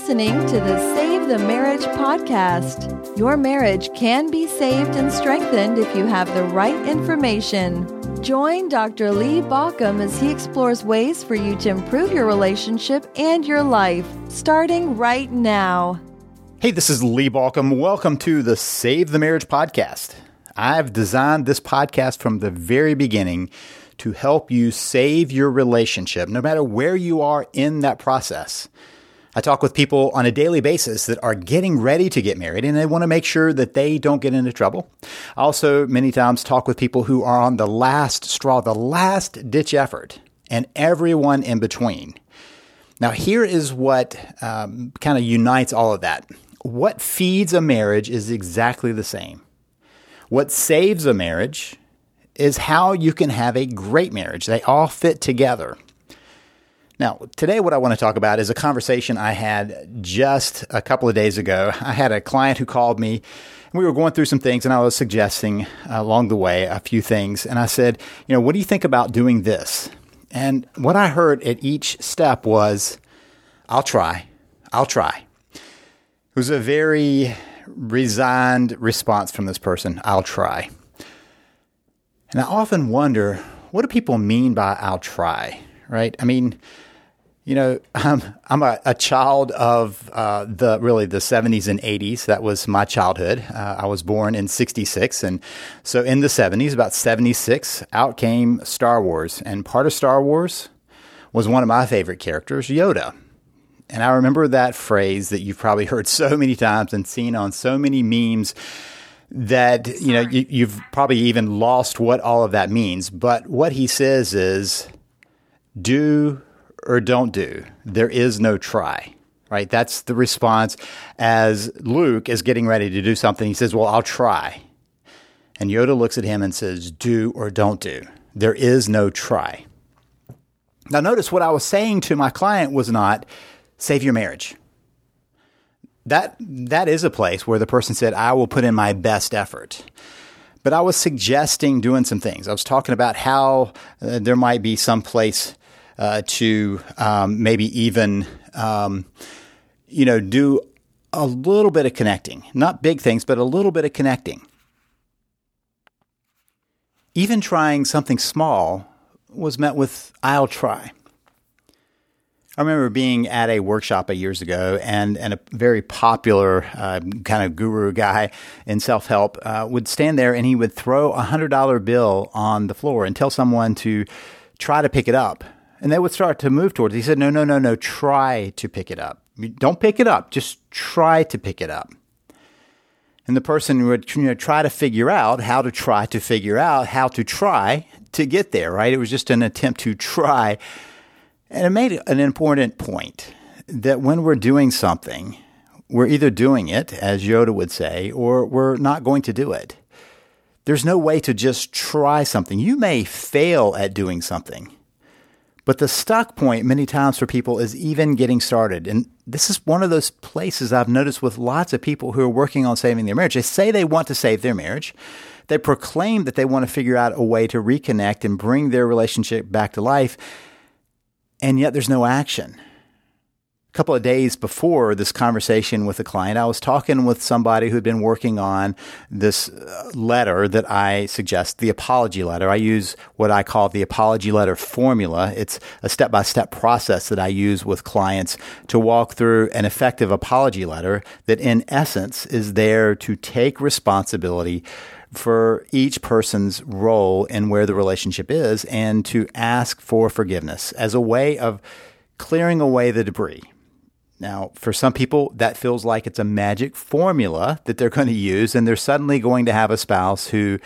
listening to the Save the Marriage podcast. Your marriage can be saved and strengthened if you have the right information. Join Dr. Lee Baucom as he explores ways for you to improve your relationship and your life, starting right now. Hey, this is Lee Baucom. Welcome to the Save the Marriage podcast. I've designed this podcast from the very beginning to help you save your relationship, no matter where you are in that process. I talk with people on a daily basis that are getting ready to get married and they want to make sure that they don't get into trouble. I also, many times, talk with people who are on the last straw, the last ditch effort, and everyone in between. Now, here is what um, kind of unites all of that. What feeds a marriage is exactly the same. What saves a marriage is how you can have a great marriage. They all fit together. Now, today, what I want to talk about is a conversation I had just a couple of days ago. I had a client who called me, and we were going through some things, and I was suggesting uh, along the way a few things. And I said, You know, what do you think about doing this? And what I heard at each step was, I'll try. I'll try. It was a very resigned response from this person. I'll try. And I often wonder, what do people mean by I'll try, right? I mean, you know, I'm, I'm a, a child of uh, the really the 70s and 80s. That was my childhood. Uh, I was born in 66. And so in the 70s, about 76, out came Star Wars. And part of Star Wars was one of my favorite characters, Yoda. And I remember that phrase that you've probably heard so many times and seen on so many memes that you know you, you've probably even lost what all of that means. But what he says is, do or don't do. There is no try. Right? That's the response as Luke is getting ready to do something. He says, Well, I'll try. And Yoda looks at him and says, Do or don't do. There is no try. Now, notice what I was saying to my client was not save your marriage that that is a place where the person said, "I will put in my best effort." But I was suggesting doing some things. I was talking about how uh, there might be some place uh, to um, maybe even, um, you know, do a little bit of connecting. Not big things, but a little bit of connecting. Even trying something small was met with, I'll try. I remember being at a workshop a years ago, and and a very popular uh, kind of guru guy in self help uh, would stand there and he would throw a hundred dollar bill on the floor and tell someone to try to pick it up, and they would start to move towards. It. He said, "No, no, no, no. Try to pick it up. Don't pick it up. Just try to pick it up." And the person would you know, try to figure out how to try to figure out how to try to get there. Right? It was just an attempt to try and it made an important point that when we're doing something, we're either doing it, as Yoda would say, or we're not going to do it. There's no way to just try something. You may fail at doing something, but the stuck point many times for people is even getting started. And this is one of those places I've noticed with lots of people who are working on saving their marriage. They say they want to save their marriage. They proclaim that they want to figure out a way to reconnect and bring their relationship back to life and yet there's no action. A couple of days before this conversation with a client, I was talking with somebody who'd been working on this uh, letter that I suggest, the apology letter. I use what I call the apology letter formula. It's a step by step process that I use with clients to walk through an effective apology letter that, in essence, is there to take responsibility for each person's role in where the relationship is and to ask for forgiveness as a way of clearing away the debris. Now, for some people, that feels like it's a magic formula that they're going to use, and they're suddenly going to have a spouse who,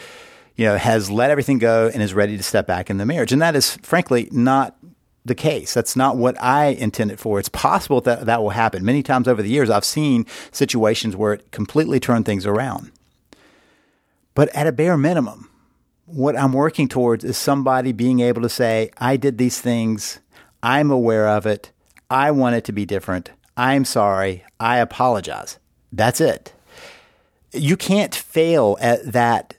you know, has let everything go and is ready to step back in the marriage. And that is, frankly, not the case. That's not what I intended for. It's possible that that will happen. Many times over the years, I've seen situations where it completely turned things around. But at a bare minimum, what I'm working towards is somebody being able to say, I did these things. I'm aware of it. I want it to be different. I'm sorry. I apologize. That's it. You can't fail at that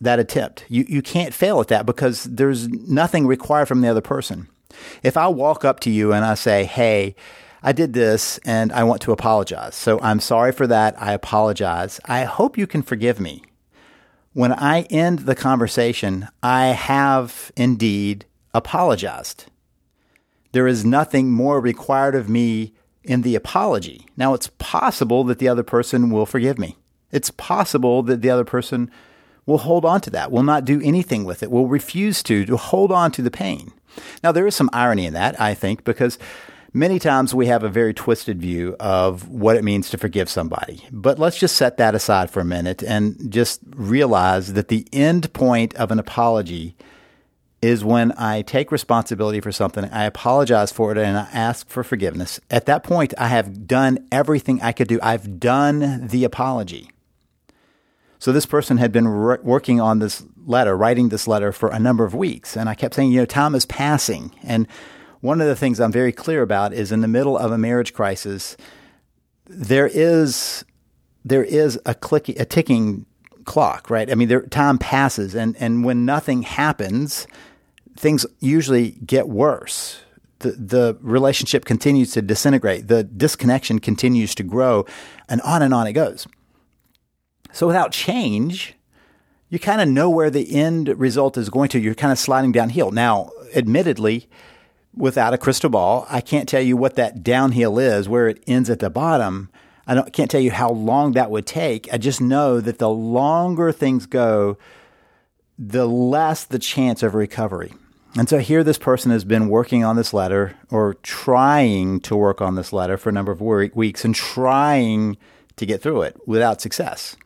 that attempt. You you can't fail at that because there's nothing required from the other person. If I walk up to you and I say, "Hey, I did this and I want to apologize. So I'm sorry for that. I apologize. I hope you can forgive me. When I end the conversation, I have indeed apologized. There is nothing more required of me in the apology. Now, it's possible that the other person will forgive me. It's possible that the other person will hold on to that, will not do anything with it, will refuse to, to hold on to the pain. Now, there is some irony in that, I think, because many times we have a very twisted view of what it means to forgive somebody. But let's just set that aside for a minute and just realize that the end point of an apology is when I take responsibility for something, I apologize for it, and I ask for forgiveness. At that point, I have done everything I could do. I've done the apology. So this person had been re- working on this letter, writing this letter for a number of weeks. And I kept saying, you know, time is passing. And one of the things I'm very clear about is in the middle of a marriage crisis, there is there is a click a ticking clock, right? I mean, there, time passes, and and when nothing happens, things usually get worse. The, the relationship continues to disintegrate. The disconnection continues to grow, and on and on it goes. So without change, you kind of know where the end result is going to. You're kind of sliding downhill. Now, admittedly, without a crystal ball, I can't tell you what that downhill is, where it ends at the bottom. I can't tell you how long that would take. I just know that the longer things go, the less the chance of recovery. And so here this person has been working on this letter or trying to work on this letter for a number of weeks and trying to get through it without success.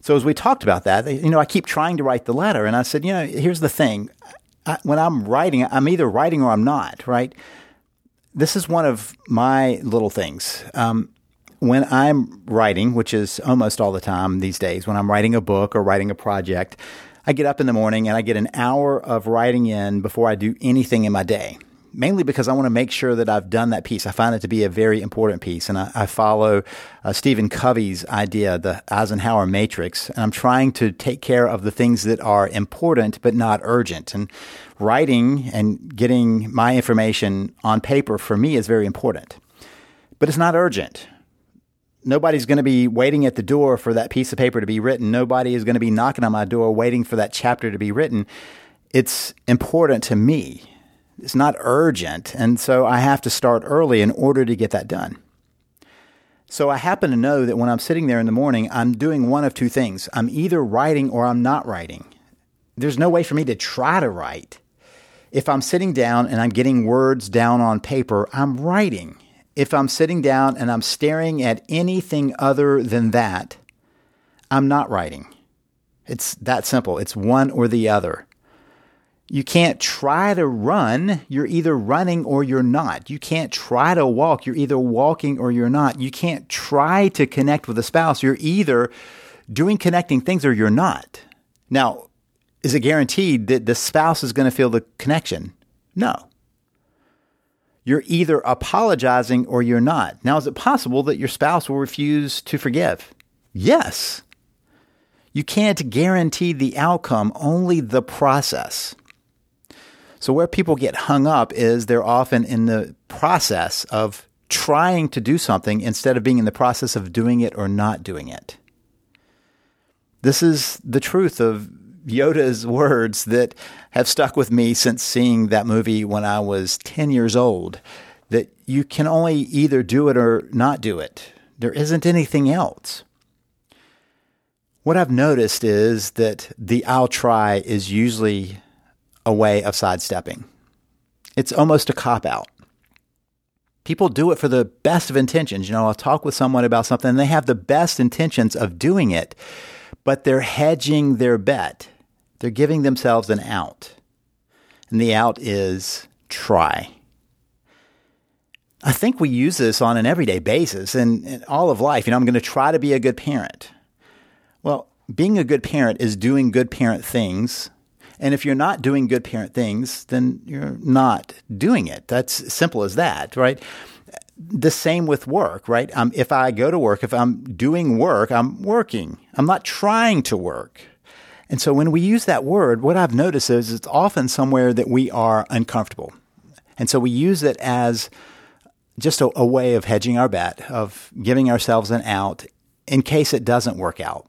So as we talked about that, you know, I keep trying to write the letter and I said, you know, here's the thing. I, when I'm writing, I'm either writing or I'm not, right? This is one of my little things. Um, when I'm writing, which is almost all the time these days, when I'm writing a book or writing a project, I get up in the morning and I get an hour of writing in before I do anything in my day. Mainly because I want to make sure that I've done that piece. I find it to be a very important piece. And I, I follow uh, Stephen Covey's idea, the Eisenhower matrix. And I'm trying to take care of the things that are important but not urgent. And writing and getting my information on paper for me is very important. But it's not urgent nobody's going to be waiting at the door for that piece of paper to be written. Nobody is going to be knocking on my door waiting for that chapter to be written. It's important to me. It's not urgent. And so I have to start early in order to get that done. So I happen to know that when I'm sitting there in the morning, I'm doing one of two things. I'm either writing or I'm not writing. There's no way for me to try to write. If I'm sitting down and I'm getting words down on paper, I'm writing if I'm sitting down and I'm staring at anything other than that, I'm not writing. It's that simple. It's one or the other. You can't try to run. You're either running or you're not. You can't try to walk. You're either walking or you're not. You can't try to connect with a spouse. You're either doing connecting things or you're not. Now, is it guaranteed that the spouse is going to feel the connection? No you're either apologizing or you're not. Now, is it possible that your spouse will refuse to forgive? Yes. You can't guarantee the outcome, only the process. So, where people get hung up is they're often in the process of trying to do something instead of being in the process of doing it or not doing it. This is the truth of Yoda's words that have stuck with me since seeing that movie when I was 10 years old that you can only either do it or not do it. There isn't anything else. What I've noticed is that the I'll try is usually a way of sidestepping. It's almost a cop out. People do it for the best of intentions. You know, I'll talk with someone about something and they have the best intentions of doing it, but they're hedging their bet. They're giving themselves an out. And the out is try. I think we use this on an everyday basis and in all of life. You know, I'm going to try to be a good parent. Well, being a good parent is doing good parent things. And if you're not doing good parent things, then you're not doing it. That's simple as that, right? The same with work, right? Um, if I go to work, if I'm doing work, I'm working. I'm not trying to work. And so when we use that word, what I've noticed is it's often somewhere that we are uncomfortable. And so we use it as just a, a way of hedging our bet, of giving ourselves an out in case it doesn't work out.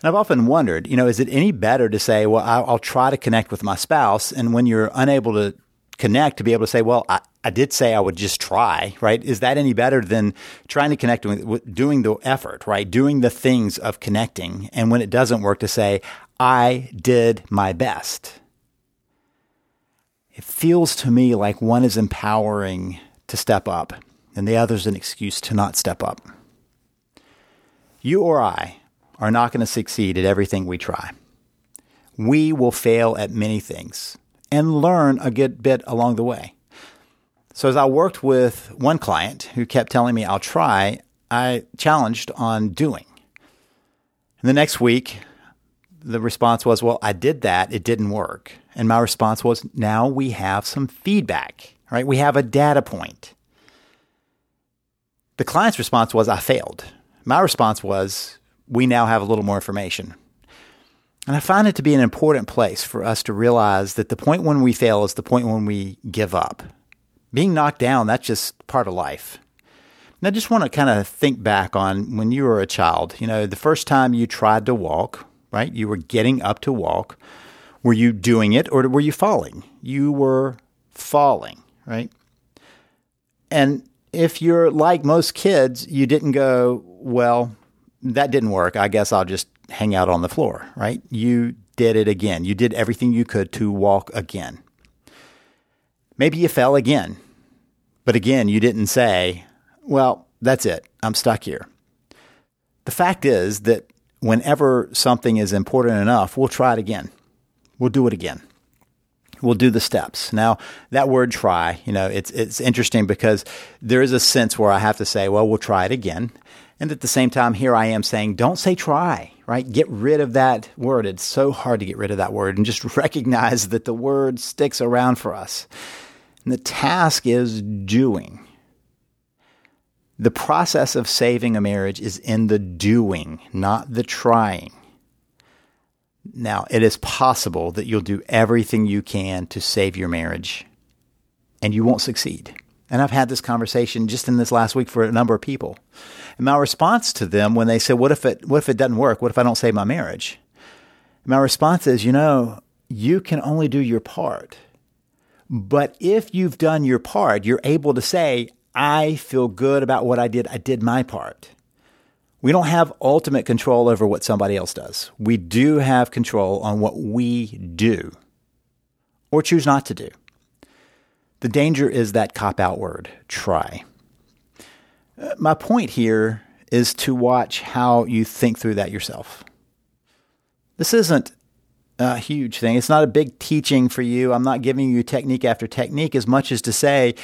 And I've often wondered, you know, is it any better to say, well, I'll, I'll, try to connect with my spouse, and when you're unable to connect, to be able to say, well, I, I did say I would just try, right? Is that any better than trying to connect with, with doing the effort, right? Doing the things of connecting, and when it doesn't work, to say, I did my best. It feels to me like one is empowering to step up, and the other is an excuse to not step up. You or I are not going to succeed at everything we try. We will fail at many things and learn a good bit along the way. So, as I worked with one client who kept telling me I'll try, I challenged on doing. And the next week, the response was, Well, I did that, it didn't work. And my response was, Now we have some feedback, right? We have a data point. The client's response was, I failed. My response was, We now have a little more information. And I find it to be an important place for us to realize that the point when we fail is the point when we give up. Being knocked down, that's just part of life. And I just want to kind of think back on when you were a child. You know, the first time you tried to walk, right? You were getting up to walk. Were you doing it or were you falling? You were falling, right? And if you're like most kids, you didn't go, well, that didn't work. I guess I'll just hang out on the floor, right? You did it again. You did everything you could to walk again. Maybe you fell again. But again, you didn't say, well, that's it. I'm stuck here. The fact is that whenever something is important enough, we'll try it again. We'll do it again. We'll do the steps. Now, that word try, you know, it's it's interesting because there is a sense where I have to say, well, we'll try it again. And at the same time, here I am saying, don't say try, right? Get rid of that word. It's so hard to get rid of that word and just recognize that the word sticks around for us. And the task is doing. The process of saving a marriage is in the doing, not the trying. Now, it is possible that you'll do everything you can to save your marriage and you won't succeed. And I've had this conversation just in this last week for a number of people. And my response to them when they say, What if it what if it doesn't work? What if I don't save my marriage? My response is, you know, you can only do your part. But if you've done your part, you're able to say, I feel good about what I did. I did my part. We don't have ultimate control over what somebody else does. We do have control on what we do or choose not to do. The danger is that cop out word, try. My point here is to watch how you think through that yourself. This isn't a huge thing. It's not a big teaching for you. I'm not giving you technique after technique as much as to say,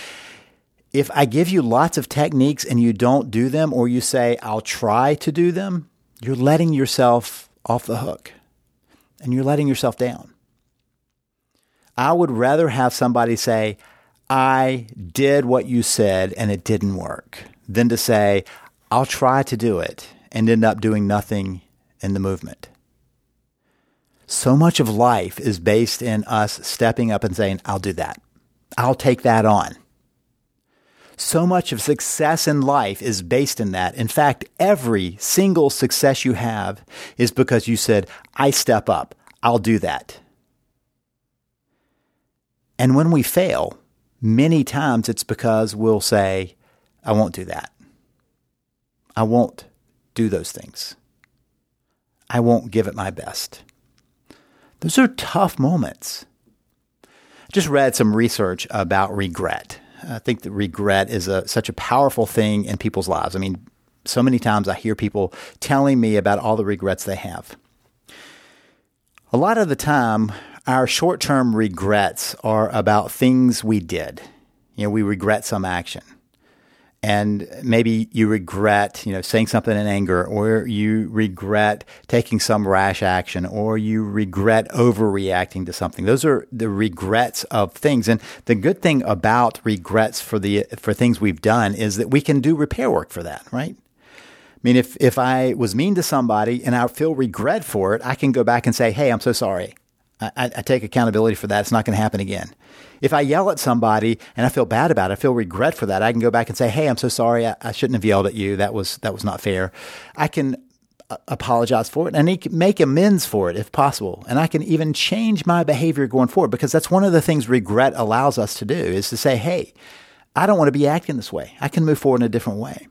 if I give you lots of techniques and you don't do them, or you say, I'll try to do them, you're letting yourself off the hook and you're letting yourself down. I would rather have somebody say, I did what you said and it didn't work, than to say, I'll try to do it and end up doing nothing in the movement. So much of life is based in us stepping up and saying, I'll do that. I'll take that on. So much of success in life is based in that. In fact, every single success you have is because you said, I step up. I'll do that. And when we fail, many times it's because we'll say, I won't do that. I won't do those things. I won't give it my best. Those are tough moments. Just read some research about regret. I think that regret is a, such a powerful thing in people's lives. I mean, so many times I hear people telling me about all the regrets they have. A lot of the time, our short term regrets are about things we did. You know, we regret some action and maybe you regret, you know, saying something in anger, or you regret taking some rash action, or you regret overreacting to something. Those are the regrets of things. And the good thing about regrets for the for things we've done is that we can do repair work for that, right? I mean, if if I was mean to somebody and I feel regret for it, I can go back and say, "Hey, I'm so sorry. I, I take accountability for that. It's not going to happen again. If I yell at somebody and I feel bad about it, I feel regret for that. I can go back and say, "Hey, I'm so sorry. I, I shouldn't have yelled at you. That was that was not fair." I can uh, apologize for it and make amends for it if possible. And I can even change my behavior going forward because that's one of the things regret allows us to do is to say, "Hey, I don't want to be acting this way. I can move forward in a different way."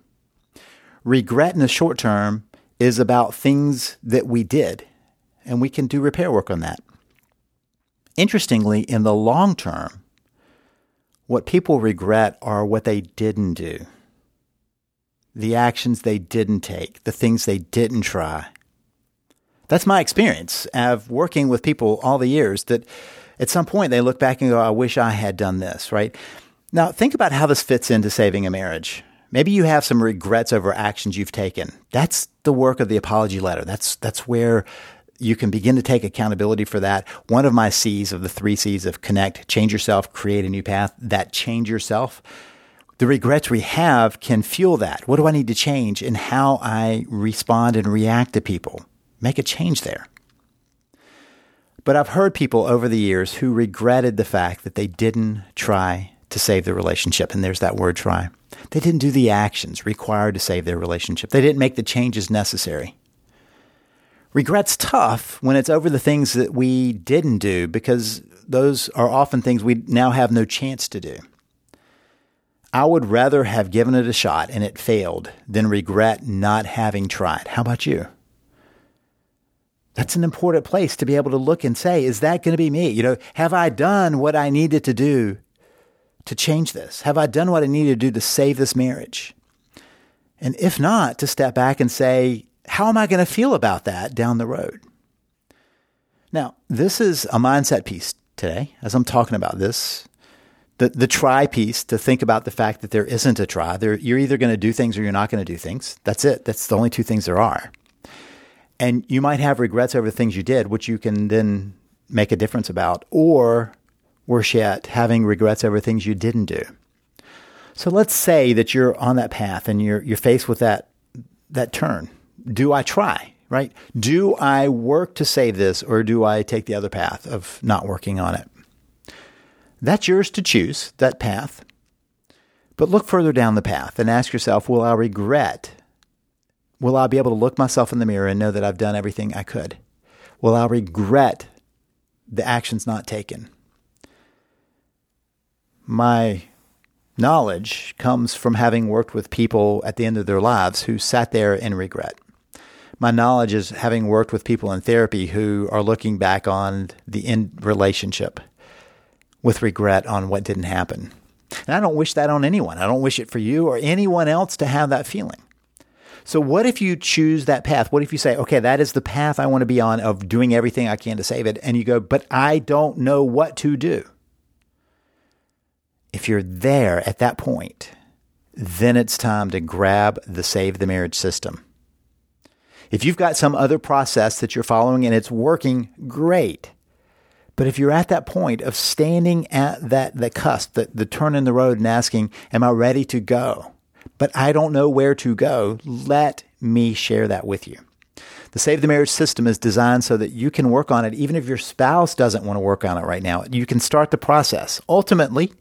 Regret in the short term is about things that we did, and we can do repair work on that. Interestingly, in the long term, what people regret are what they didn't do, the actions they didn't take, the things they didn't try. That's my experience of working with people all the years that at some point they look back and go, I wish I had done this, right? Now, think about how this fits into saving a marriage. Maybe you have some regrets over actions you've taken. That's the work of the apology letter. That's, that's where you can begin to take accountability for that. One of my C's of the three C's of connect, change yourself, create a new path, that change yourself. The regrets we have can fuel that. What do I need to change in how I respond and react to people? Make a change there. But I've heard people over the years who regretted the fact that they didn't try to save the relationship. And there's that word try. They didn't do the actions required to save their relationship. They didn't make the changes necessary. Regret's tough when it's over the things that we didn't do because those are often things we now have no chance to do. I would rather have given it a shot and it failed than regret not having tried. How about you? That's an important place to be able to look and say, is that going to be me? You know, have I done what I needed to do to change this? Have I done what I needed to do to save this marriage? And if not, to step back and say, how am I going to feel about that down the road? Now, this is a mindset piece today as I'm talking about this. The, the try piece to think about the fact that there isn't a try. There, you're either going to do things or you're not going to do things. That's it. That's the only two things there are. And you might have regrets over the things you did, which you can then make a difference about, or worse yet, having regrets over things you didn't do. So let's say that you're on that path and you're, you're faced with that, that turn do I try? Right? Do I work to save this or do I take the other path of not working on it? That's yours to choose, that path. But look further down the path and ask yourself will I regret? Will I be able to look myself in the mirror and know that I've done everything I could? Will I regret the actions not taken? My knowledge comes from having worked with people at the end of their lives who sat there in regret my knowledge is having worked with people in therapy who are looking back on the in relationship with regret on what didn't happen. And I don't wish that on anyone. I don't wish it for you or anyone else to have that feeling. So, what if you choose that path? What if you say, okay, that is the path I want to be on of doing everything I can to save it? And you go, but I don't know what to do. If you're there at that point, then it's time to grab the Save the Marriage system if you've got some other process that you're following and it's working, great. But if you're at that point of standing at that the cusp, the, the turn in the road and asking, Am I ready to go? But I don't know where to go, let me share that with you. The Save the Marriage system is designed so that you can work on it even if your spouse doesn't want to work on it right now. You can start the process. Ultimately,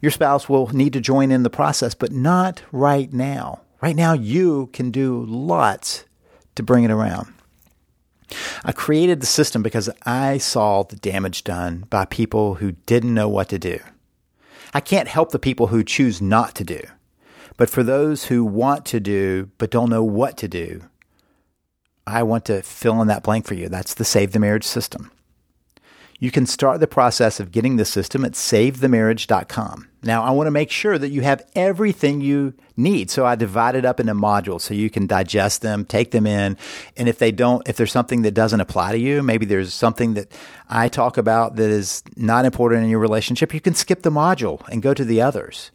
your spouse will need to join in the process, but not right now. Right now, you can do lots to bring it around. I created the system because I saw the damage done by people who didn't know what to do. I can't help the people who choose not to do. But for those who want to do but don't know what to do, I want to fill in that blank for you. That's the Save the Marriage system. You can start the process of getting the system at savethemarriage.com. Now, I want to make sure that you have everything you need. So I divide it up into modules so you can digest them, take them in. And if they don't, if there's something that doesn't apply to you, maybe there's something that I talk about that is not important in your relationship, you can skip the module and go to the others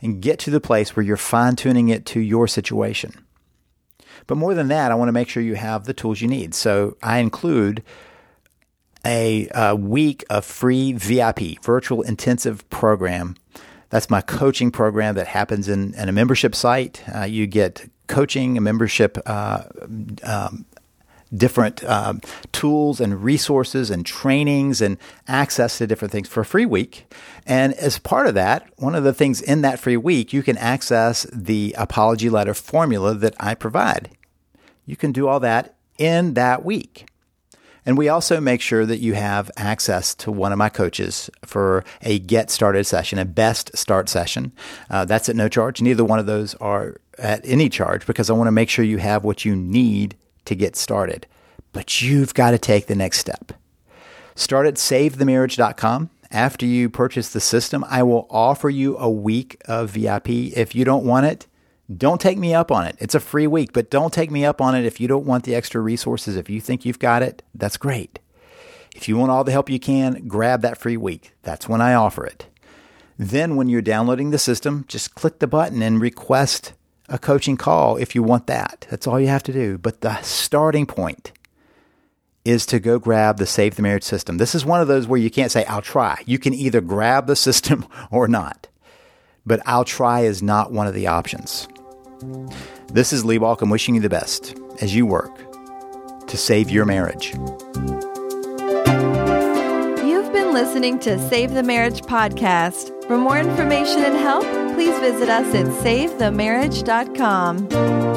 and get to the place where you're fine tuning it to your situation. But more than that, I want to make sure you have the tools you need. So I include a, a week of free VIP, virtual intensive program. That's my coaching program that happens in, in a membership site. Uh, you get coaching, a membership uh, um, different um, tools and resources and trainings and access to different things for a free week. And as part of that, one of the things in that free week, you can access the apology letter formula that I provide. You can do all that in that week. And we also make sure that you have access to one of my coaches for a get started session, a best start session. Uh, that's at no charge. Neither one of those are at any charge because I want to make sure you have what you need to get started. But you've got to take the next step. Start at savethemarriage.com. After you purchase the system, I will offer you a week of VIP. If you don't want it, don't take me up on it. It's a free week, but don't take me up on it if you don't want the extra resources. If you think you've got it, that's great. If you want all the help you can, grab that free week. That's when I offer it. Then, when you're downloading the system, just click the button and request a coaching call if you want that. That's all you have to do. But the starting point is to go grab the Save the Marriage system. This is one of those where you can't say, I'll try. You can either grab the system or not. But I'll try is not one of the options. This is Lee Baucom wishing you the best as you work to save your marriage. You've been listening to Save the Marriage podcast. For more information and help, please visit us at savethemarriage.com.